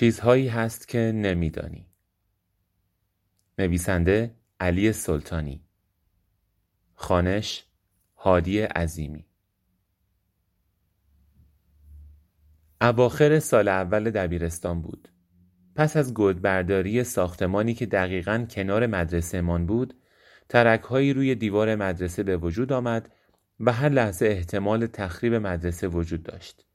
چیزهایی هست که نمیدانی. نویسنده علی سلطانی. خانش هادی عظیمی. اواخر سال اول دبیرستان بود. پس از گودبرداری ساختمانی که دقیقا کنار مدرسه من بود ترکهایی روی دیوار مدرسه به وجود آمد و هر لحظه احتمال تخریب مدرسه وجود داشت.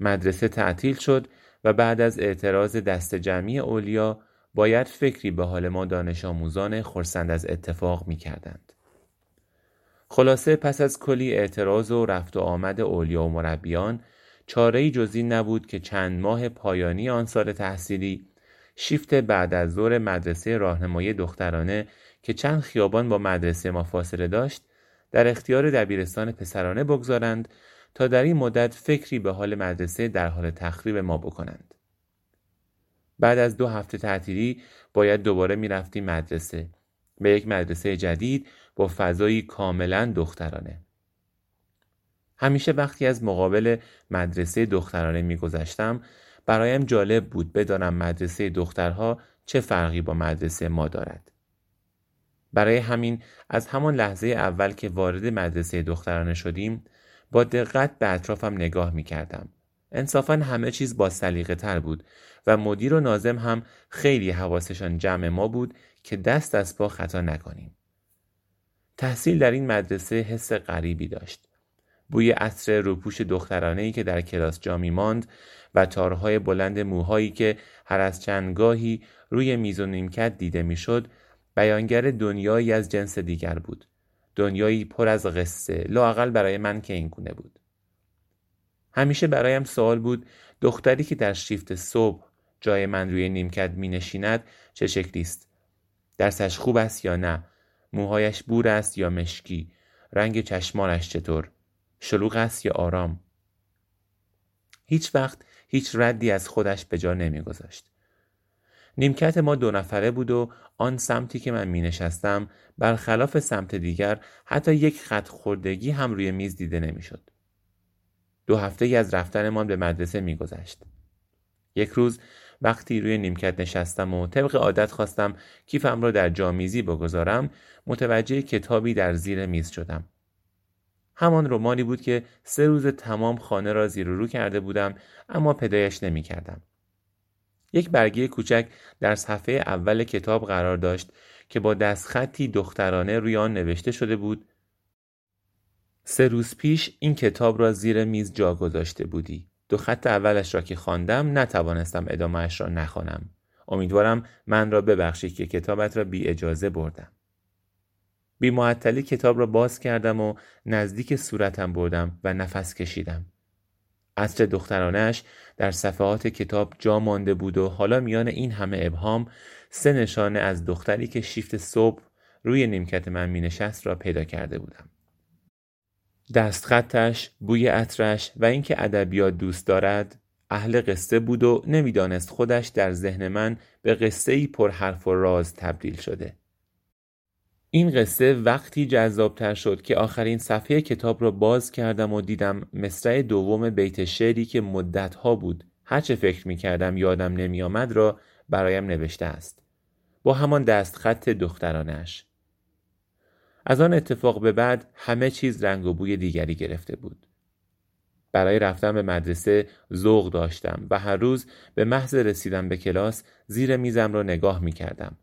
مدرسه تعطیل شد و بعد از اعتراض دست جمعی اولیا باید فکری به حال ما دانش آموزان خرسند از اتفاق می کردند. خلاصه پس از کلی اعتراض و رفت و آمد اولیا و مربیان چاره جزی نبود که چند ماه پایانی آن سال تحصیلی شیفت بعد از ظهر مدرسه راهنمایی دخترانه که چند خیابان با مدرسه ما فاصله داشت در اختیار دبیرستان پسرانه بگذارند تا در این مدت فکری به حال مدرسه در حال تخریب ما بکنند. بعد از دو هفته تعطیلی باید دوباره می‌رفتیم مدرسه به یک مدرسه جدید با فضایی کاملا دخترانه. همیشه وقتی از مقابل مدرسه دخترانه میگذشتم برایم جالب بود بدانم مدرسه دخترها چه فرقی با مدرسه ما دارد. برای همین از همان لحظه اول که وارد مدرسه دخترانه شدیم با دقت به اطرافم نگاه می کردم. انصافا همه چیز با سلیقه تر بود و مدیر و نازم هم خیلی حواسشان جمع ما بود که دست از پا خطا نکنیم. تحصیل در این مدرسه حس غریبی داشت. بوی عطر روپوش دخترانه ای که در کلاس جا ماند و تارهای بلند موهایی که هر از چندگاهی روی میز و نیمکت دیده می‌شد بیانگر دنیایی از جنس دیگر بود دنیایی پر از قصه لاقل برای من که این گونه بود. همیشه برایم سوال بود دختری که در شیفت صبح جای من روی نیمکت می نشیند چه شکلی است؟ درسش خوب است یا نه؟ موهایش بور است یا مشکی؟ رنگ چشمانش چطور؟ شلوغ است یا آرام؟ هیچ وقت هیچ ردی از خودش به جا نمیگذاشت. نیمکت ما دو نفره بود و آن سمتی که من می نشستم برخلاف سمت دیگر حتی یک خط خوردگی هم روی میز دیده نمی‌شد. دو هفته ای از رفتنمان به مدرسه می گذشت. یک روز وقتی روی نیمکت نشستم و طبق عادت خواستم کیفم را در جامیزی بگذارم متوجه کتابی در زیر میز شدم. همان رومانی بود که سه روز تمام خانه را زیر و رو کرده بودم اما پدایش نمی کردم. یک برگه کوچک در صفحه اول کتاب قرار داشت که با دستخطی دخترانه روی آن نوشته شده بود سه روز پیش این کتاب را زیر میز جا گذاشته بودی. دو خط اولش را که خواندم نتوانستم ادامهش را نخوانم. امیدوارم من را ببخشید که کتابت را بی اجازه بردم. بی معطلی کتاب را باز کردم و نزدیک صورتم بردم و نفس کشیدم. عطر دخترانش در صفحات کتاب جا مانده بود و حالا میان این همه ابهام سه نشانه از دختری که شیفت صبح روی نیمکت من می نشست را پیدا کرده بودم. دستخطش، بوی عطرش و اینکه ادبیات دوست دارد اهل قصه بود و نمی‌دانست خودش در ذهن من به قصه ای پر حرف و راز تبدیل شده. این قصه وقتی جذابتر شد که آخرین صفحه کتاب را باز کردم و دیدم مصرع دوم بیت شعری که مدتها بود. هرچه فکر می کردم یادم نمی آمد را برایم نوشته است. با همان دست خط دخترانش از آن اتفاق به بعد همه چیز رنگ و بوی دیگری گرفته بود. برای رفتن به مدرسه ذوق داشتم و هر روز به محض رسیدن به کلاس زیر میزم را نگاه می کردم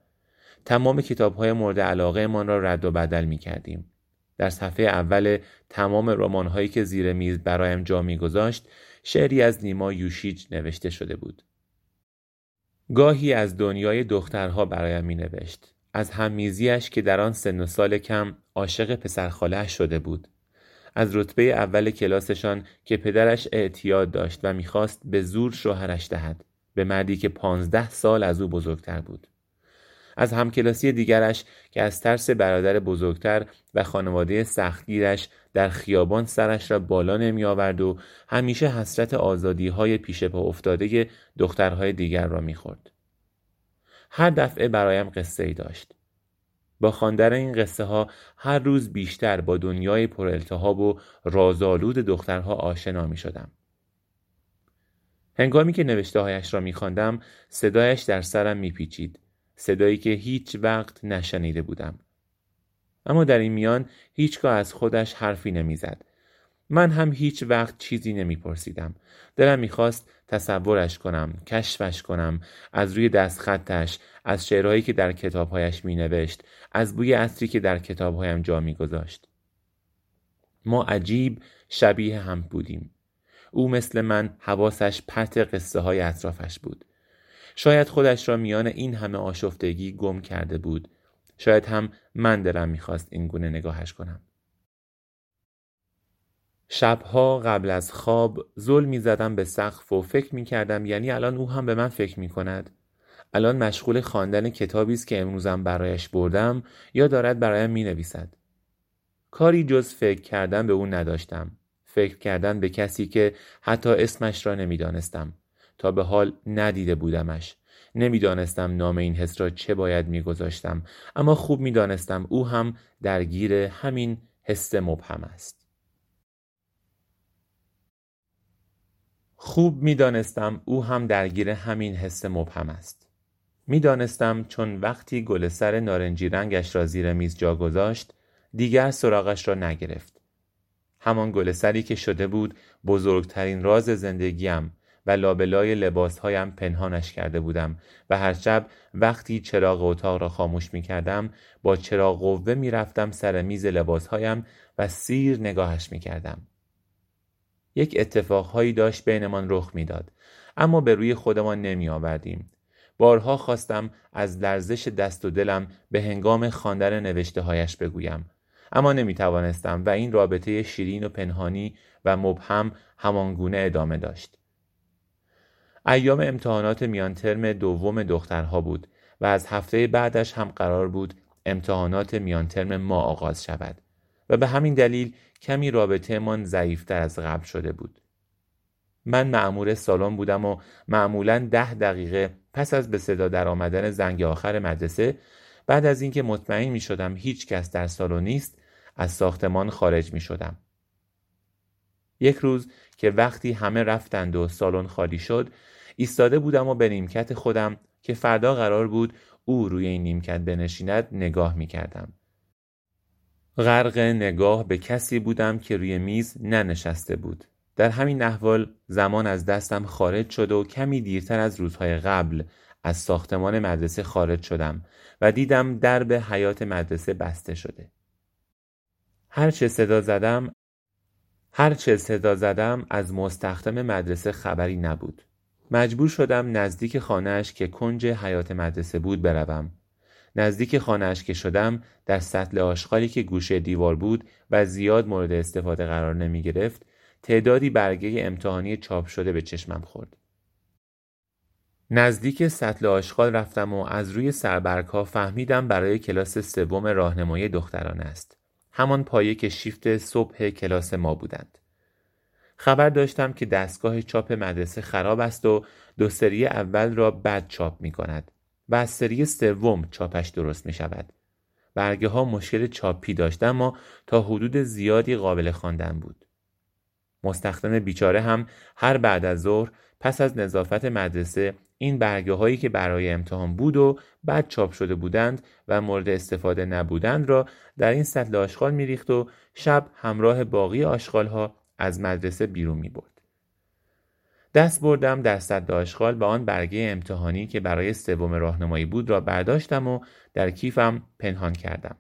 تمام کتاب های مورد علاقه من را رد و بدل می کردیم. در صفحه اول تمام رمان هایی که زیر میز برایم جا می گذاشت شعری از نیما یوشیج نوشته شده بود. گاهی از دنیای دخترها برایم می نوشت. از هممیزیش که در آن سن و سال کم عاشق پسرخاله شده بود. از رتبه اول کلاسشان که پدرش اعتیاد داشت و می‌خواست به زور شوهرش دهد به مردی که پانزده سال از او بزرگتر بود. از همکلاسی دیگرش که از ترس برادر بزرگتر و خانواده سختگیرش در خیابان سرش را بالا نمی آورد و همیشه حسرت آزادی های پیش پا افتاده دخترهای دیگر را می خورد. هر دفعه برایم قصه ای داشت. با خواندن این قصه ها هر روز بیشتر با دنیای پر التهاب و رازآلود دخترها آشنا می شدم. هنگامی که نوشته هایش را میخواندم صدایش در سرم میپیچید صدایی که هیچ وقت نشنیده بودم. اما در این میان هیچگاه از خودش حرفی نمی‌زد. من هم هیچ وقت چیزی نمیپرسیدم. دلم می‌خواست تصورش کنم کشفش کنم از روی دست خطش از شعرهایی که در کتابهایش مینوشت از بوی عطری که در کتابهایم جا میگذاشت. ما عجیب شبیه هم بودیم. او مثل من حواسش پرت قصه های اطرافش بود. شاید خودش را میان این همه آشفتگی گم کرده بود. شاید هم من دلم می‌خواست این گونه نگاهش کنم. شبها قبل از خواب زل می زدم به سقف و فکر می کردم یعنی الان او هم به من فکر می کند الان مشغول خواندن کتابی است که امروزم برایش بردم یا دارد برایم می نویسد کاری جز فکر کردن به او نداشتم. فکر کردن به کسی که حتی اسمش را نمی‌دانستم. تا به حال ندیده بودمش. نمی‌دانستم نام این حس را چه باید میگذاشتم اما خوب می‌دانستم او هم درگیر همین حس مبهم است. خوب می‌دانستم او هم درگیر همین حس مبهم است. می‌دانستم چون وقتی گل سر نارنجی رنگش را زیر میز جا گذاشت دیگر سراغش را نگرفت. همان گل سری که شده بود بزرگترین راز زندگیم. لابلای لباسهایم پنهانش کرده بودم و هر شب وقتی چراغ اتاق را خاموش می کردم با چراغ قوه می رفتم سر میز لباسهایم و سیر نگاهش می کردم. یک اتفاقهایی داشت بینمان رخ می‌داد اما به روی خودمان نمی آوردیم. بارها خواستم از لرزش دست و دلم به هنگام خواندن نوشته هایش بگویم اما نمی توانستم و این رابطه شیرین و پنهانی و مبهم همانگونه ادامه داشت. ایام امتحانات میان ترم دوم دخترها بود و از هفته بعدش هم قرار بود امتحانات میان ترم ما آغاز شود و به همین دلیل کمی رابطه من ضعیفتر از قبل شده بود. من معمور سالن بودم و معمولا ده دقیقه پس از به صدا در آمدن زنگ آخر مدرسه بعد از اینکه مطمئن می شدم هیچ کس در سالن نیست از ساختمان خارج می شدم. یک روز که وقتی همه رفتند و سالن خالی شد ایستاده بودم و به نیمکت خودم که فردا قرار بود او روی این نیمکت بنشیند نگاه می کردم. غرق نگاه به کسی بودم که روی میز ننشسته بود. در همین احوال زمان از دستم خارج شد و کمی دیرتر از روزهای قبل از ساختمان مدرسه خارج شدم و دیدم درب حیات مدرسه بسته شده. هر چه صدا زدم هر چه صدا زدم از مستخدم مدرسه خبری نبود. مجبور شدم نزدیک خانهاش که کنج حیات مدرسه بود بروم. نزدیک خانهاش که شدم در سطل آشغالی که گوشه دیوار بود و زیاد مورد استفاده قرار نمی گرفت تعدادی برگه امتحانی چاپ شده به چشمم خورد. نزدیک سطل آشغال رفتم و از روی سربرگها فهمیدم برای کلاس سوم راهنمایی دختران است. همان پایه که شیفت صبح کلاس ما بودند. خبر داشتم که دستگاه چاپ مدرسه خراب است و دو سری اول را بد چاپ می کند و از سری سوم چاپش درست می شود. برگه ها مشکل چاپی داشت اما تا حدود زیادی قابل خواندن بود. مستخدم بیچاره هم هر بعد از ظهر پس از نظافت مدرسه این برگه هایی که برای امتحان بود و بعد چاپ شده بودند و مورد استفاده نبودند را در این سطل آشغال میریخت و شب همراه باقی آشغال ها از مدرسه بیرون می برد. دست بردم در صد آشغال و آن برگه امتحانی که برای سوم راهنمایی بود را برداشتم و در کیفم پنهان کردم.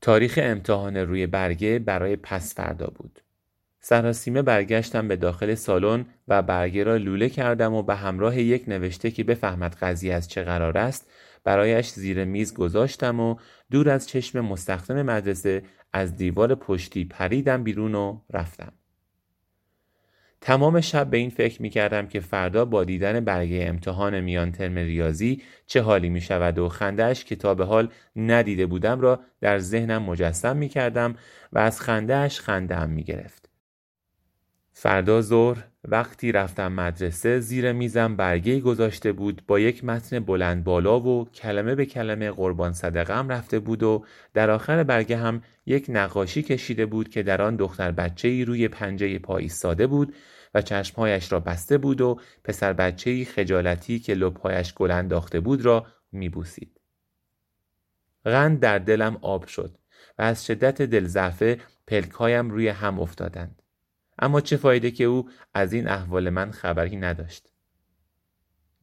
تاریخ امتحان روی برگه برای پس فردا بود. سراسیمه برگشتم به داخل سالن و برگه را لوله کردم و به همراه یک نوشته که بفهمد قضیه از چه قرار است برایش زیر میز گذاشتم و دور از چشم مستخدم مدرسه از دیوار پشتی پریدم بیرون و رفتم. تمام شب به این فکر می کردم که فردا با دیدن برگه امتحان میان ترم ریاضی چه حالی می شود و خندهش کتاب حال ندیده بودم را در ذهنم مجسم می کردم و از خندهش خندم می گرفت. فردا ظهر وقتی رفتم مدرسه زیر میزم برگه گذاشته بود با یک متن بلند بالا و کلمه به کلمه قربان صدقم رفته بود و در آخر برگه هم یک نقاشی کشیده بود که در آن دختر بچه ای روی پنجه پا ایستاده بود و چشمهایش را بسته بود و پسر بچهی خجالتی که لبهایش گل انداخته بود را میبوسید. غند در دلم آب شد و از شدت دلزعفه پلکهایم روی هم افتادند. اما چه فایده که او از این احوال من خبری نداشت.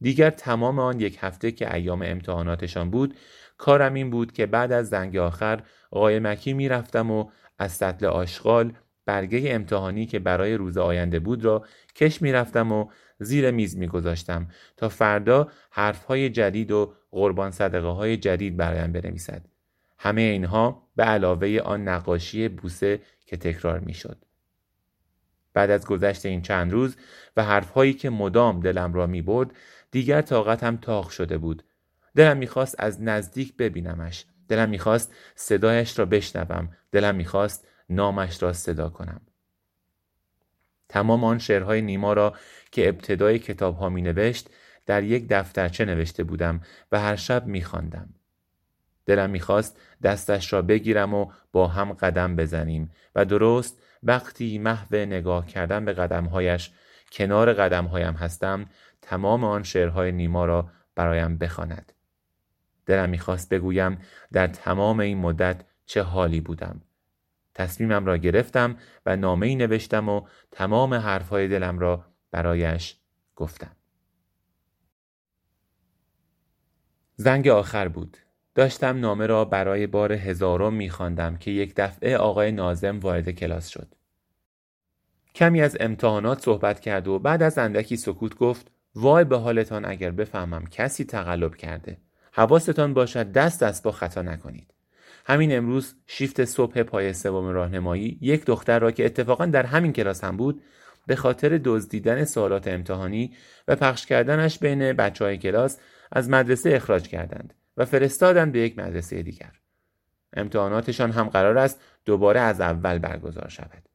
دیگر تمام آن یک هفته که ایام امتحاناتشان بود کارم این بود که بعد از زنگ آخر قایمکی می‌رفتم و از سطل آشغال برگه امتحانی که برای روز آینده بود را کش می‌رفتم و زیر میز میگذاشتم تا فردا حرفهای جدید و قربان صدقه های جدید برایم بنویسد همه اینها به علاوه آن نقاشی بوسه که تکرار می‌شد بعد از گذشت این چند روز و حرفهایی که مدام دلم را می برد دیگر طاقتم تاق شده بود. دلم می‌خواست از نزدیک ببینمش. دلم می‌خواست صدایش را بشنوم. دلم می‌خواست نامش را صدا کنم. تمام آن شعرهای نیما را که ابتدای کتاب ها می نوشت در یک دفترچه نوشته بودم و هر شب می خواندم. دلم می‌خواست دستش را بگیرم و با هم قدم بزنیم و درست وقتی محو نگاه کردن به قدمهایش کنار قدمهایم هستم تمام آن شعرهای نیما را برایم بخواند. دلم می‌خواست بگویم در تمام این مدت چه حالی بودم. تصمیمم را گرفتم و نامه ای نوشتم و تمام حرفهای دلم را برایش گفتم. زنگ آخر بود. داشتم نامه را برای بار هزارم میخواندم که یک دفعه آقای نازم وارد کلاس شد. کمی از امتحانات صحبت کرد و بعد از اندکی سکوت گفت وای به حالتان اگر بفهمم کسی تقلب کرده. حواستان باشد دست دست با خطا نکنید. همین امروز شیفت صبح پای سوم راهنمایی یک دختر را که اتفاقا در همین کلاس هم بود به خاطر دزدیدن سوالات امتحانی و پخش کردنش بین بچه های کلاس از مدرسه اخراج کردند و فرستادند به یک مدرسه دیگر. امتحاناتشان هم قرار است دوباره از اول برگزار شود.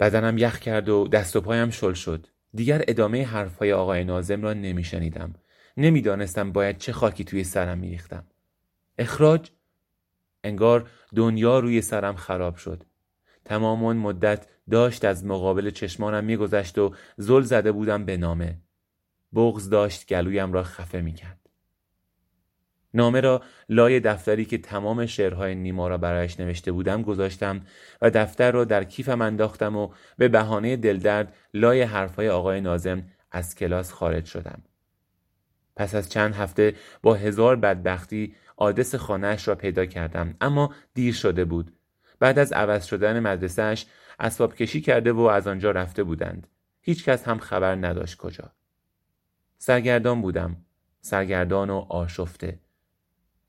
بدنم یخ کرد و دست و پایم شل شد. دیگر ادامه حرفهای آقای نازم را نمیشنیدم. نمی‌دانستم باید چه خاکی توی سرم میریختم. اخراج انگار دنیا روی سرم خراب شد. تمام اون مدت داشت از مقابل چشمانم میگذشت و زل زده بودم به نامه. بغز داشت گلویم را خفه می‌کرد. نامه را لای دفتری که تمام شعرهای نیما را برایش نوشته بودم گذاشتم و دفتر را در کیفم انداختم و به بهانه دلدرد لای حرفهای آقای نازم از کلاس خارج شدم. پس از چند هفته با هزار بدبختی آدرس خانهاش را پیدا کردم اما دیر شده بود. بعد از عوض شدن مدرسهش اسباب کشی کرده و از آنجا رفته بودند. هیچکس هم خبر نداشت کجا. سرگردان بودم. سرگردان و آشفته.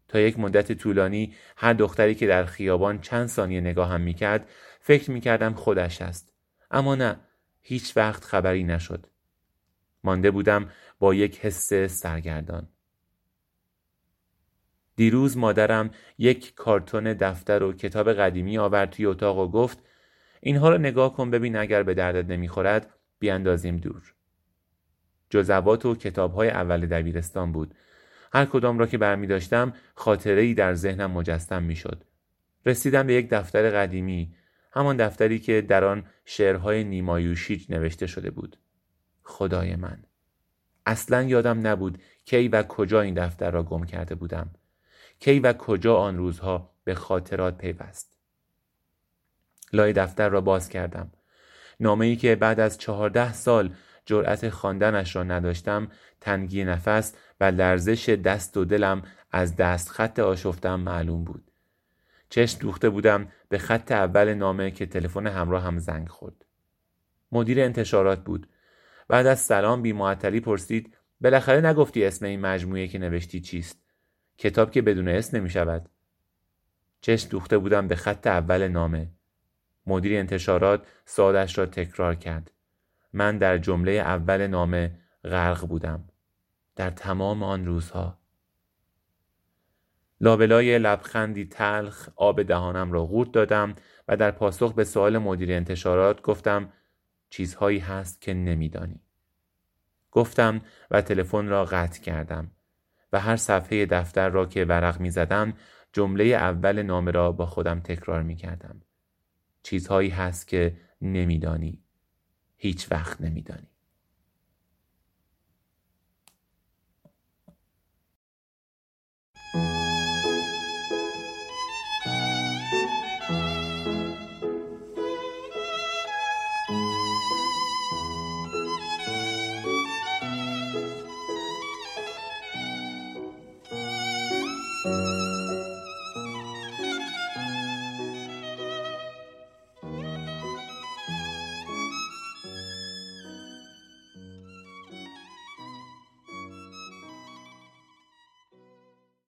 تا یک مدت طولانی هر دختری که در خیابان چند ثانیه نگاهم می‌کرد فکر می‌کردم خودش است. اما نه هیچ وقت خبری نشد. مانده بودم با یک حس سرگردان. دیروز مادرم یک کارتون دفتر و کتاب قدیمی آورد توی اتاق و گفت اینها رو نگاه کن ببین اگر به دردت نمی‌خورد بیاندازیم دور. جزوات و کتاب های اول دبیرستان بود. هر کدام را که برمی داشتم خاطره ای در ذهنم مجسم می شد. رسیدم به یک دفتر قدیمی همان دفتری که در آن شعرهای نیمایوشیج نوشته شده بود. خدای من اصلا یادم نبود کی و کجا این دفتر را گم کرده بودم. کی و کجا آن روزها به خاطرات پیوست لای دفتر را باز کردم نامه ای که بعد از چهارده سال جرأت خواندنش را نداشتم تنگی نفس و لرزش دست و دلم از دست خط آشفتم معلوم بود چشم دوخته بودم به خط اول نامه که تلفن همراه هم زنگ خورد مدیر انتشارات بود بعد از سلام بی معطلی پرسید بالاخره نگفتی اسم این مجموعه که نوشتی چیست کتاب که بدون اسم نمی شود. چشم دوخته بودم به خط اول نامه. مدیر انتشارات سادش را تکرار کرد. من در جمله اول نامه غرق بودم. در تمام آن روزها. لابلای لبخندی تلخ آب دهانم را غورت دادم و در پاسخ به سوال مدیر انتشارات گفتم چیزهایی هست که نمیدانی. گفتم و تلفن را قطع کردم. و هر صفحه دفتر را که ورق می زدم جمله اول نامه را با خودم تکرار می کردم. چیزهایی هست که نمیدانی. هیچ وقت نمیدانی